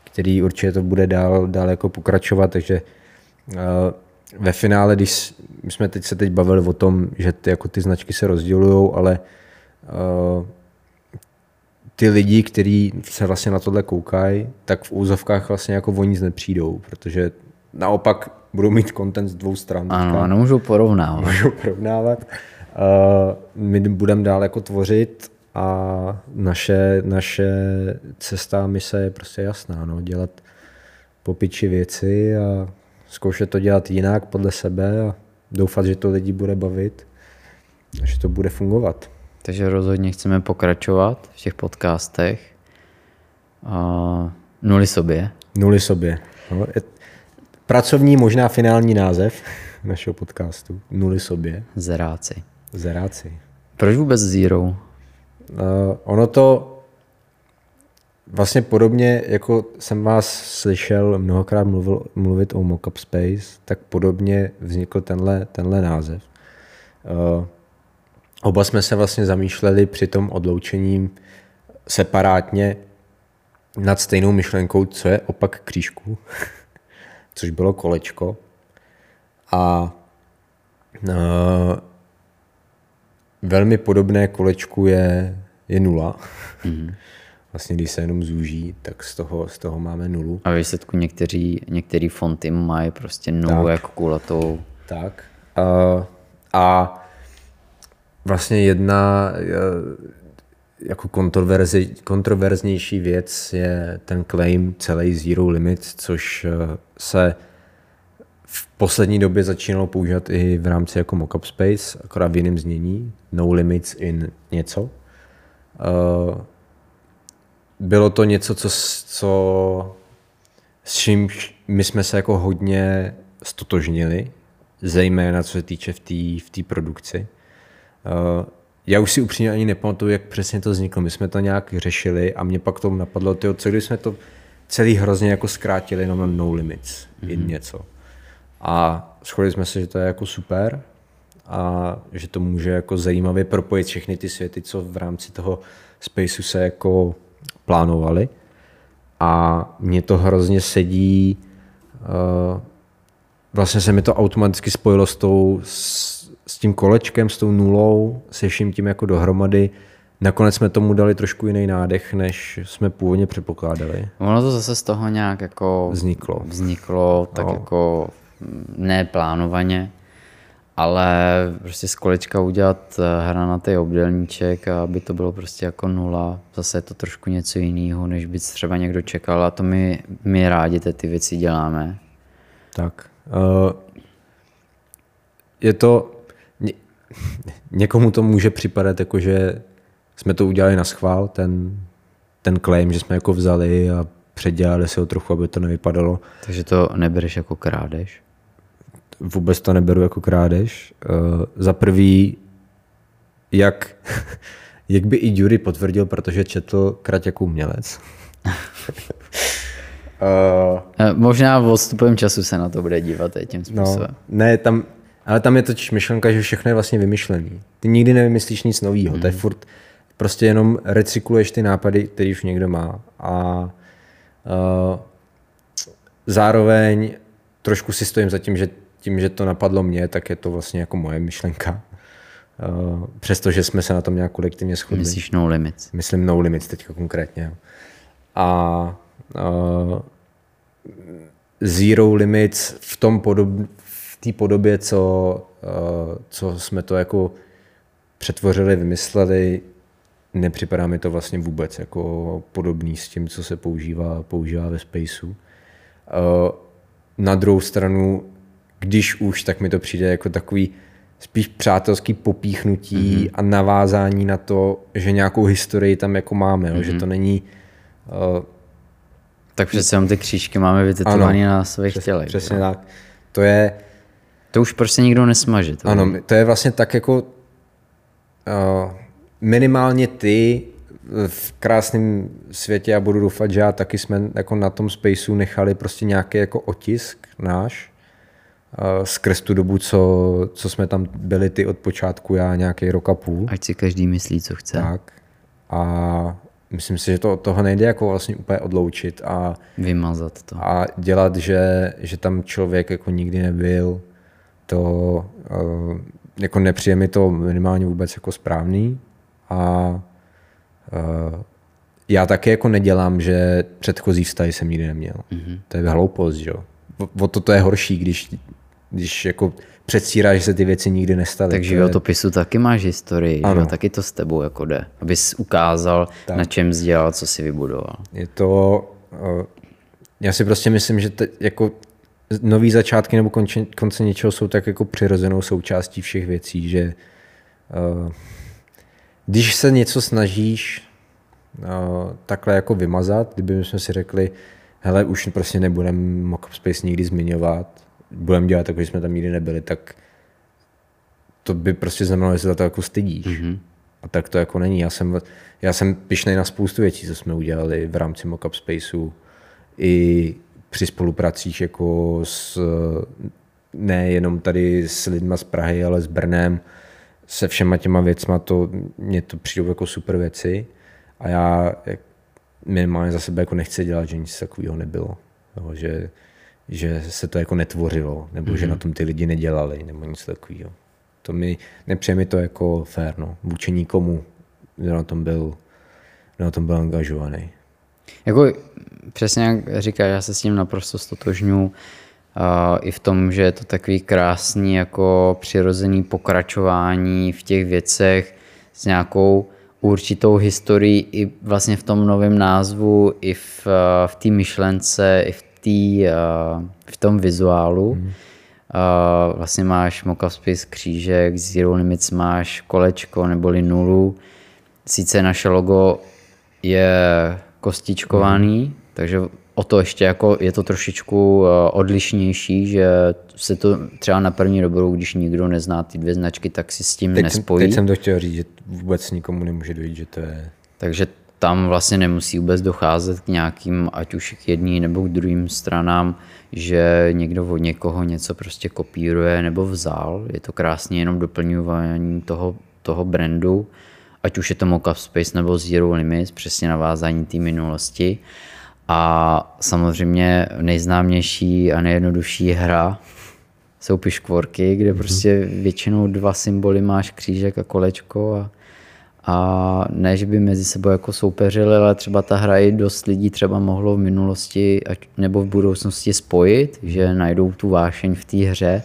který určitě to bude dál, dál jako pokračovat, takže uh, ve finále, když my jsme teď se teď bavili o tom, že ty, jako ty značky se rozdělují, ale ty lidi, kteří se vlastně na tohle koukají, tak v úzovkách vlastně jako o nic nepřijdou, protože naopak budou mít content z dvou stran. Ano, a nemůžou porovnávat. Můžou porovnávat. Uh, my budeme dál jako tvořit a naše, naše cesta mise je prostě jasná. No? Dělat popiči věci a zkoušet to dělat jinak podle sebe a doufat, že to lidi bude bavit a že to bude fungovat. Takže rozhodně chceme pokračovat v těch podcastech. A nuli sobě. Nuli sobě. No, je pracovní, možná finální název našeho podcastu. Nuli sobě. Zeráci. Zeráci. Proč vůbec Zero? Uh, ono to vlastně podobně, jako jsem vás slyšel mnohokrát mluvil, mluvit o Mockup Space, tak podobně vznikl tenhle, tenhle název. Uh, oba jsme se vlastně zamýšleli při tom odloučením separátně nad stejnou myšlenkou, co je opak křížku, což bylo kolečko. A uh, velmi podobné kolečku je, je nula. Mm-hmm vlastně když se jenom zúží, tak z toho, z toho máme nulu. A výsledku někteří, některý fonty mají prostě nulu tak, jako kulatou. Tak. Uh, a vlastně jedna jako kontroverzi, kontroverznější věc je ten claim celý Zero Limits, což e, se v poslední době začínalo používat i v rámci jako mockup space, akorát v jiném znění, no limits in něco. Uh, bylo to něco, co, co s čím my jsme se jako hodně stotožnili, zejména co se týče v té v tý produkci. Uh, já už si upřímně ani nepamatuju, jak přesně to vzniklo. My jsme to nějak řešili a mě pak to napadlo, tyjo, co když jsme to celý hrozně jako zkrátili jenom na no limits, mm-hmm. jen něco. A shodli jsme se, že to je jako super a že to může jako zajímavě propojit všechny ty světy, co v rámci toho spaceu se jako plánovali. A mně to hrozně sedí, uh, vlastně se mi to automaticky spojilo s, tou, s, s tím kolečkem, s tou nulou, se vším tím jako dohromady. Nakonec jsme tomu dali trošku jiný nádech, než jsme původně předpokládali. Ono to zase z toho nějak jako vzniklo. Vzniklo tak no. jako neplánovaně ale prostě z kolečka udělat eh, hranatý obdelníček a aby to bylo prostě jako nula, zase je to trošku něco jiného, než by třeba někdo čekal a to my, my rádi ty věci děláme. Tak. Uh, je to, někomu to může připadat jako, že jsme to udělali na schvál, ten, ten claim, že jsme jako vzali a předělali si ho trochu, aby to nevypadalo. Takže to nebereš jako krádež? vůbec to neberu jako krádež. Uh, za prvý, jak, jak by i Jury potvrdil, protože četl krať jako umělec. uh, Možná v odstupem času se na to bude dívat tím no, způsobem. No, ne, tam, ale tam je totiž myšlenka, že všechno je vlastně vymyšlený. Ty nikdy nevymyslíš nic nového. Mm. To je hmm. furt, prostě jenom recykluješ ty nápady, které už někdo má. A uh, zároveň trošku si stojím za tím, že tím, že to napadlo mě, tak je to vlastně jako moje myšlenka. Uh, přestože jsme se na tom nějak kolektivně shodli. Myslíš no limits? Myslím no limits teď konkrétně. A uh, zero limits v tom podob, té podobě, co, uh, co jsme to jako přetvořili, vymysleli, nepřipadá mi to vlastně vůbec jako podobný s tím, co se používá, používá ve spaceu. Uh, na druhou stranu když už, tak mi to přijde jako takový spíš přátelský popíchnutí mm-hmm. a navázání na to, že nějakou historii tam jako máme, mm-hmm. že to není... Uh, tak přece jenom ty křížky máme vytetované na svých přes, tělech. Přesně tak. To je... To už prostě nikdo nesmaže. To ano, to je vlastně tak jako uh, minimálně ty v krásném světě a budu doufat, že já taky jsme jako na tom spaceu nechali prostě nějaký jako otisk náš, uh, skrz tu dobu, co, co jsme tam byli ty od počátku, já nějaký rok a půl. Ať si každý myslí, co chce. Tak. A myslím si, že to od toho nejde jako vlastně úplně odloučit a, Vymazat to. a dělat, že, že tam člověk jako nikdy nebyl, to uh, jako nepřijde mi to minimálně vůbec jako správný a uh, já taky jako nedělám, že předchozí vztahy jsem nikdy neměl. Mm-hmm. To je hloupost, že jo. O- to to je horší, když, když jako předstíráš, že se ty věci nikdy nestaly. Tak v To je- životopisu taky máš historii, že Ano. jo? taky to s tebou jako jde. Abys ukázal, tak. na čem jsi dělal, co si vybudoval. Je to, uh, já si prostě myslím, že te, jako nový začátky nebo konče, konce něčeho jsou tak jako přirozenou součástí všech věcí, že uh, když se něco snažíš uh, takhle jako vymazat, kdyby jsme si řekli, hele, už prostě nebudeme Mockup Space nikdy zmiňovat, budeme dělat tak, že jsme tam nikdy nebyli, tak to by prostě znamenalo, že se za to jako stydíš. Mm-hmm. A tak to jako není. Já jsem, já jsem pišnej na spoustu věcí, co jsme udělali v rámci Mockup Spaceu. I při spolupracích jako s, nejenom tady s lidma z Prahy, ale s Brnem, se všema těma věcma, to, mě to přijdou jako super věci. A já minimálně za sebe jako nechci dělat, že nic takového nebylo. Jo, že, že se to jako netvořilo, nebo mm-hmm. že na tom ty lidi nedělali, nebo nic takového. To mi, nepřeje mi to jako fér, no. Vůči nikomu, kdo na tom byl, kdo na tom byl angažovaný. Jako přesně jak říkáš, já se s tím naprosto stotožňu. Uh, I v tom, že je to takový krásný jako přirozený pokračování v těch věcech s nějakou určitou historií i vlastně v tom novém názvu, i v, v té myšlence, i v, tý, uh, v tom vizuálu. Mm. Uh, vlastně máš Mockup Space křížek, Zero Limits máš kolečko neboli nulu. Sice naše logo je kostičkovaný, mm. takže o to ještě jako je to trošičku eh, odlišnější, že se to třeba na první dobrou, když nikdo nezná ty dvě značky, tak si s tím Teď jsem, nespojí. teď jsem to chtěl říct, že vůbec nikomu nemůže dojít, že to je... Takže tam vlastně nemusí vůbec docházet k nějakým, ať už k jedný nebo k druhým stranám, že někdo od někoho něco prostě kopíruje nebo vzal. Je to krásně jenom doplňování toho, toho brandu, ať už je to Mockup Space nebo Zero Limits, přesně navázání té minulosti. A samozřejmě nejznámější a nejjednodušší hra jsou piškvorky, kde prostě většinou dva symboly máš křížek a kolečko a, a ne, že by mezi sebou jako soupeřili, ale třeba ta hra i dost lidí třeba mohlo v minulosti ať, nebo v budoucnosti spojit, že najdou tu vášeň v té hře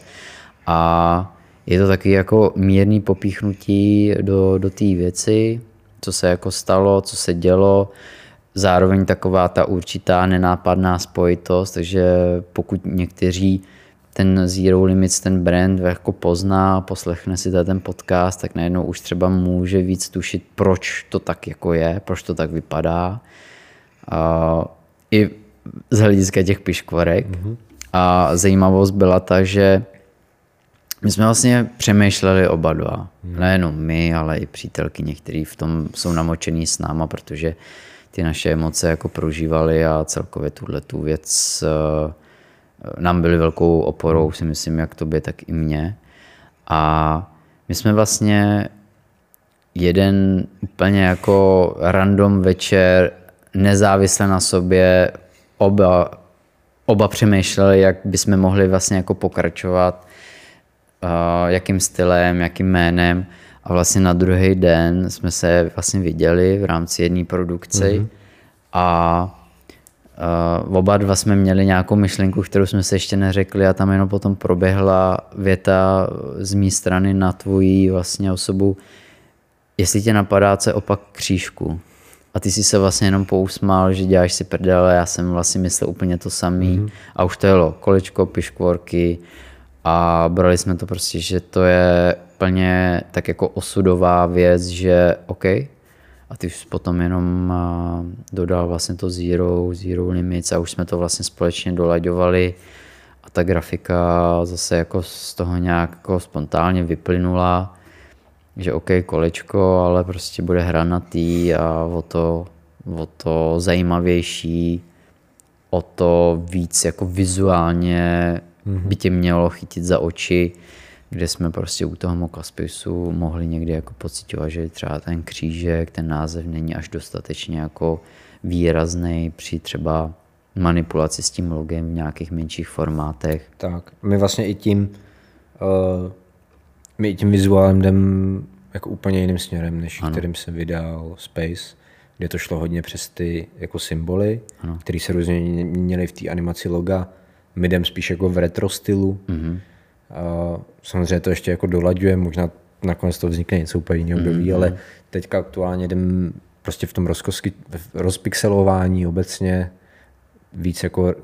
a je to taky jako mírný popíchnutí do, do té věci, co se jako stalo, co se dělo, zároveň taková ta určitá nenápadná spojitost, takže pokud někteří ten Zero Limits, ten brand jako pozná, poslechne si ten podcast, tak najednou už třeba může víc tušit, proč to tak jako je, proč to tak vypadá. A I z hlediska těch piškvorek. Mm-hmm. A zajímavost byla ta, že my jsme vlastně přemýšleli oba dva. Hmm. Nejenom my, ale i přítelky některý v tom jsou namočený s náma, protože ty naše emoce jako prožívali a celkově tuhle tu věc uh, nám byly velkou oporou, si myslím, jak tobě, tak i mně. A my jsme vlastně jeden úplně jako random večer, nezávisle na sobě, oba, oba přemýšleli, jak bychom mohli vlastně jako pokračovat, jakým stylem, jakým jménem. A vlastně na druhý den jsme se vlastně viděli v rámci jedné produkce mm-hmm. a Uh, oba dva jsme měli nějakou myšlenku, kterou jsme se ještě neřekli a tam jenom potom proběhla věta z mé strany na tvoji vlastně osobu, jestli tě napadá, co je opak křížku. A ty si se vlastně jenom pousmál, že děláš si prdele, já jsem vlastně myslel úplně to samý mm-hmm. a už to jelo kolečko, piškvorky a brali jsme to prostě, že to je plně tak jako osudová věc, že OK, a ty už potom jenom dodal vlastně to Zero, Zero Limits a už jsme to vlastně společně dolaďovali a ta grafika zase jako z toho nějak jako spontánně vyplynula. že OK, kolečko, ale prostě bude hranatý a o to, o to zajímavější, o to víc jako vizuálně by tě mělo chytit za oči, kde jsme prostě u toho mokaspisu mohli někdy jako pocitovat, že třeba ten křížek, ten název není až dostatečně jako výrazný při třeba manipulaci s tím logem v nějakých menších formátech. Tak, my vlastně i tím, uh, my i tím vizuálem jdem jako úplně jiným směrem, než ano. kterým se vydal Space, kde to šlo hodně přes ty jako symboly, které se různě měly v té animaci loga. My jdem spíš jako v retro stylu. Mm-hmm. Uh, samozřejmě to ještě jako dolaďuje, možná nakonec to vznikne něco úplně jiného, kdo ví, ale teďka aktuálně jdem prostě v tom rozkosky, v rozpixelování obecně, víc jako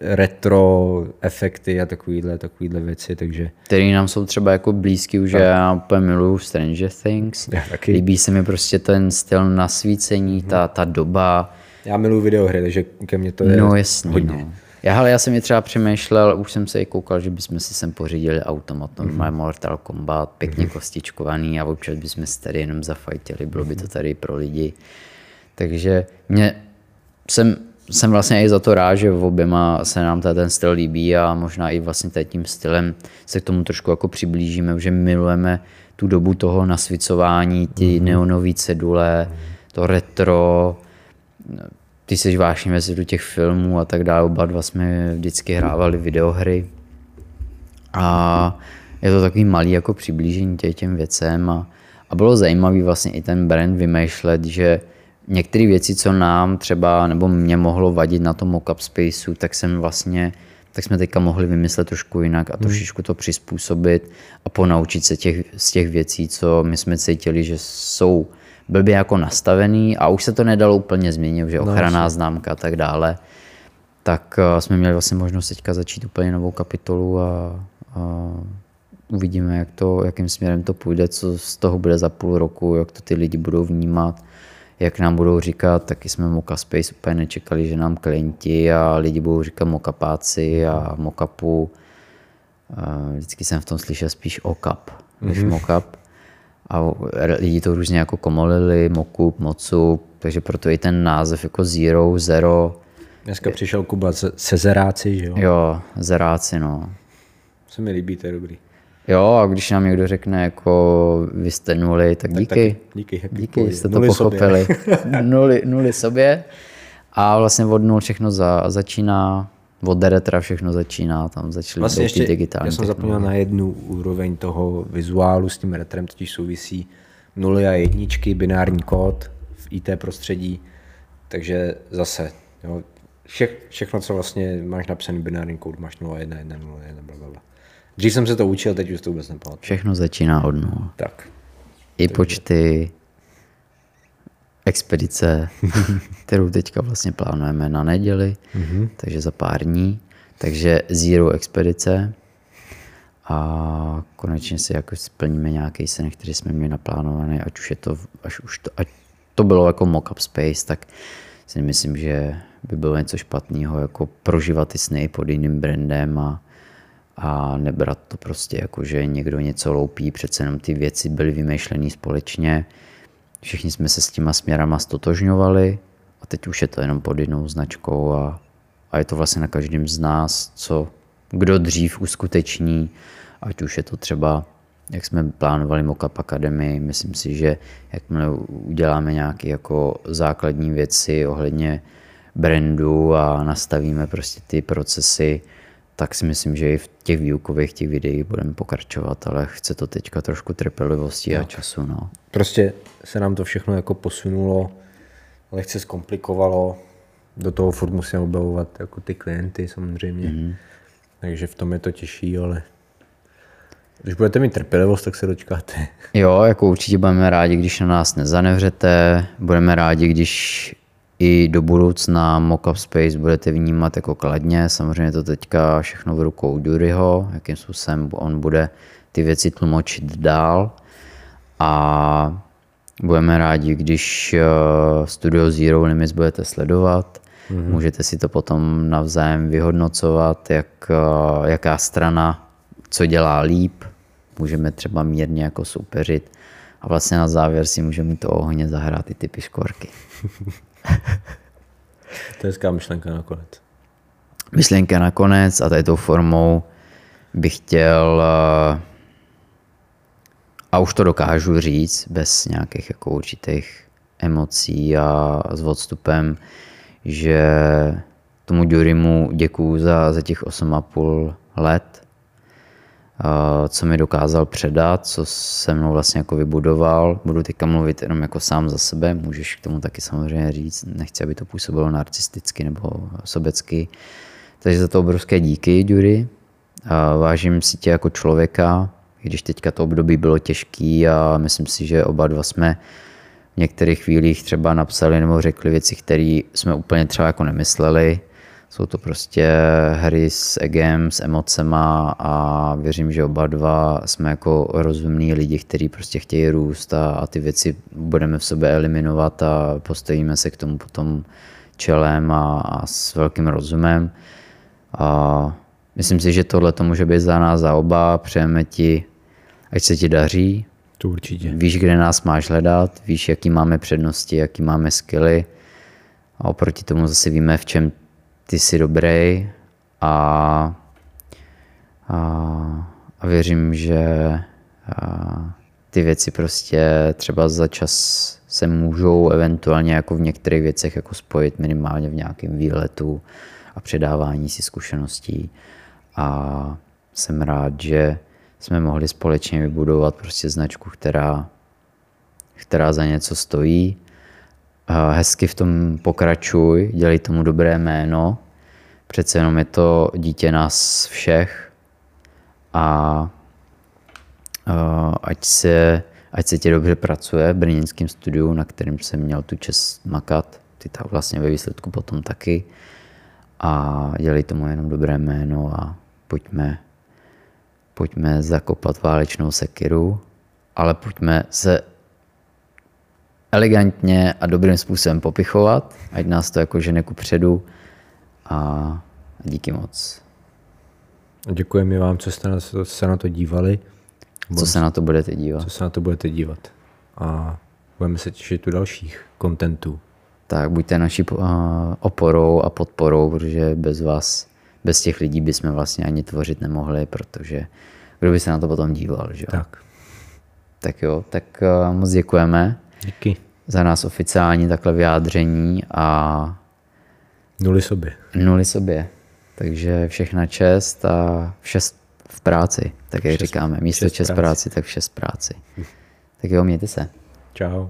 retro efekty a takovýhle, takovýhle věci, takže... Který nám jsou třeba jako blízký, už já úplně miluju Stranger Things. Já taky. Líbí se mi prostě ten styl nasvícení, ta, ta doba. Já miluji videohry, takže ke mně to je No jasně, hodně. no. Já, hele, já jsem mi třeba přemýšlel, už jsem se i koukal, že bychom si sem pořídili automat, normálně Mhm. Mortal Kombat, pěkně kostičkovaný a občas bychom si tady jenom zafajtili, bylo Mhm. by to tady pro lidi. Takže mě jsem, jsem vlastně i za to rád, že v oběma se nám ten styl líbí a možná i vlastně tady tím stylem se k tomu trošku jako přiblížíme, že milujeme tu dobu toho nasvicování, ty Mhm. neonové cedule, to retro, ty jsi vášnivě si do těch filmů a tak dále, oba dva jsme vždycky hrávali videohry. A je to takový malý jako přiblížení tě těm věcem a, a bylo zajímavý vlastně i ten brand vymýšlet, že některé věci, co nám třeba, nebo mě mohlo vadit na tom mockup spaceu, tak jsem vlastně tak jsme teďka mohli vymyslet trošku jinak a trošičku to přizpůsobit a ponaučit se těch, z těch věcí, co my jsme cítili, že jsou blbě jako nastavený a už se to nedalo úplně změnit, že ochranná známka a tak dále, tak eh, jsme měli vlastně možnost teďka začít úplně novou kapitolu a, a uvidíme, jak to, jakým směrem to půjde, co z toho bude za půl roku, jak to ty lidi budou vnímat, jak nám budou říkat, taky jsme Moka Space úplně nečekali, že nám klienti a lidi budou říkat mokapáci a mokapu. Eh, Vždycky jsem v tom slyšel spíš okap, než mm-hmm. mokap. A lidi to různě jako komolili, mokup, mocu, takže proto i ten název jako Zero, Zero, Dneska přišel Kuba se, se zeráci, že jo? jo, zeráci, no. Se mi líbí, to je dobrý. Jo, a když nám někdo řekne, jako vy jste nuli, tak díky. taky díky, happy díky, boy. jste to Nuly sobě. pochopili. nuly, nuly sobě. A vlastně od nul všechno za, začíná, od deretra všechno začíná, tam začaly Vlastně ještě, digitální já jsem zapomněl na jednu úroveň toho vizuálu s tím retrem, totiž souvisí nuly a jedničky, binární kód v IT prostředí, takže zase, jo, vše, všechno, co vlastně máš napsaný binární kód, máš 0, 1, 1, 0, 1, bla, bla, bla. Dřív jsem se to učil, teď už to vůbec nepamatuju. Všechno začíná od nul. Tak, I počty expedice, kterou teďka vlastně plánujeme na neděli, mm-hmm. takže za pár dní. Takže Zero expedice a konečně si jako splníme nějaký sen, který jsme měli naplánovaný, ať už je to, až už to, ať to bylo jako mock-up space, tak si myslím, že by bylo něco špatného, jako prožívat ty sny pod jiným brandem a, a nebrat to prostě jako, že někdo něco loupí, přece jenom ty věci byly vymýšlené společně, všichni jsme se s těma směrama stotožňovali a teď už je to jenom pod jinou značkou a, a je to vlastně na každém z nás, co kdo dřív uskuteční, ať už je to třeba, jak jsme plánovali Mockup Academy, myslím si, že jakmile uděláme nějaké jako základní věci ohledně brandu a nastavíme prostě ty procesy, tak si myslím, že i v těch výukových těch videích budeme pokračovat, ale chce to teďka trošku trpělivosti a času. No. prostě se nám to všechno jako posunulo, lehce zkomplikovalo, do toho furt musíme objevovat jako ty klienty samozřejmě, mm. takže v tom je to těžší, ale když budete mít trpělivost, tak se dočkáte. Jo, jako určitě budeme rádi, když na nás nezanevřete, budeme rádi, když i do budoucna Mockup Space budete vnímat jako kladně. Samozřejmě to teďka všechno v rukou Duryho, jakým způsobem on bude ty věci tlumočit dál. A budeme rádi, když eh, Studio Zero Limits budete sledovat. Mm-hmm. Můžete si to potom navzájem vyhodnocovat, jak, eh, jaká strana co dělá líp. Můžeme třeba mírně jako soupeřit A vlastně na závěr si můžeme to ohně zahrát i ty piškvorky. to je hezká myšlenka nakonec. Myšlenka nakonec a tady tou formou bych chtěl, eh, a už to dokážu říct bez nějakých jako určitých emocí a s odstupem, že tomu Durimu děkuju za, za těch 8,5 let, co mi dokázal předat, co se mnou vlastně jako vybudoval. Budu teďka mluvit jenom jako sám za sebe, můžeš k tomu taky samozřejmě říct, nechci, aby to působilo narcisticky nebo sobecky. Takže za to obrovské díky, Dury. Vážím si tě jako člověka, když teďka to období bylo těžký a myslím si, že oba dva jsme v některých chvílích třeba napsali nebo řekli věci, které jsme úplně třeba jako nemysleli. Jsou to prostě hry s egem, s emocema a věřím, že oba dva jsme jako rozumní lidi, kteří prostě chtějí růst a, a ty věci budeme v sobě eliminovat a postojíme se k tomu potom čelem a, a s velkým rozumem. A myslím si, že tohle to může být za nás za oba. Přejeme ti, ať se ti daří. To určitě. Víš, kde nás máš hledat, víš, jaký máme přednosti, jaký máme skilly. A oproti tomu zase víme, v čem ty jsi dobrý a, a, a věřím, že a, ty věci prostě třeba za čas se můžou eventuálně jako v některých věcech jako spojit minimálně v nějakém výletu a předávání si zkušeností. A jsem rád, že jsme mohli společně vybudovat prostě značku, která, která za něco stojí hezky v tom pokračuj, dělej tomu dobré jméno. Přece jenom je to dítě nás všech a ať se, ať se ti dobře pracuje v brněnském studiu, na kterém jsem měl tu čest makat, ty tak vlastně ve výsledku potom taky. A dělej tomu jenom dobré jméno a pojďme, pojďme zakopat válečnou sekiru, ale pojďme se elegantně a dobrým způsobem popichovat, ať nás to jako žene ku předu a díky moc. Děkujeme vám, co jste na, se na to dívali. Co se na to budete dívat. Co se na to budete dívat. A budeme se těšit u dalších kontentů. Tak buďte naší oporou a podporou, protože bez vás, bez těch lidí bychom vlastně ani tvořit nemohli, protože kdo by se na to potom díval, že jo? Tak. Tak jo, tak moc děkujeme. Díky. Za nás oficiální takhle vyjádření a... Nuly sobě. Nuly sobě. Takže všechna čest a vše v práci, tak jak říkáme. Místo čest práci, tak vše z práci. Tak jo, mějte se. Čau.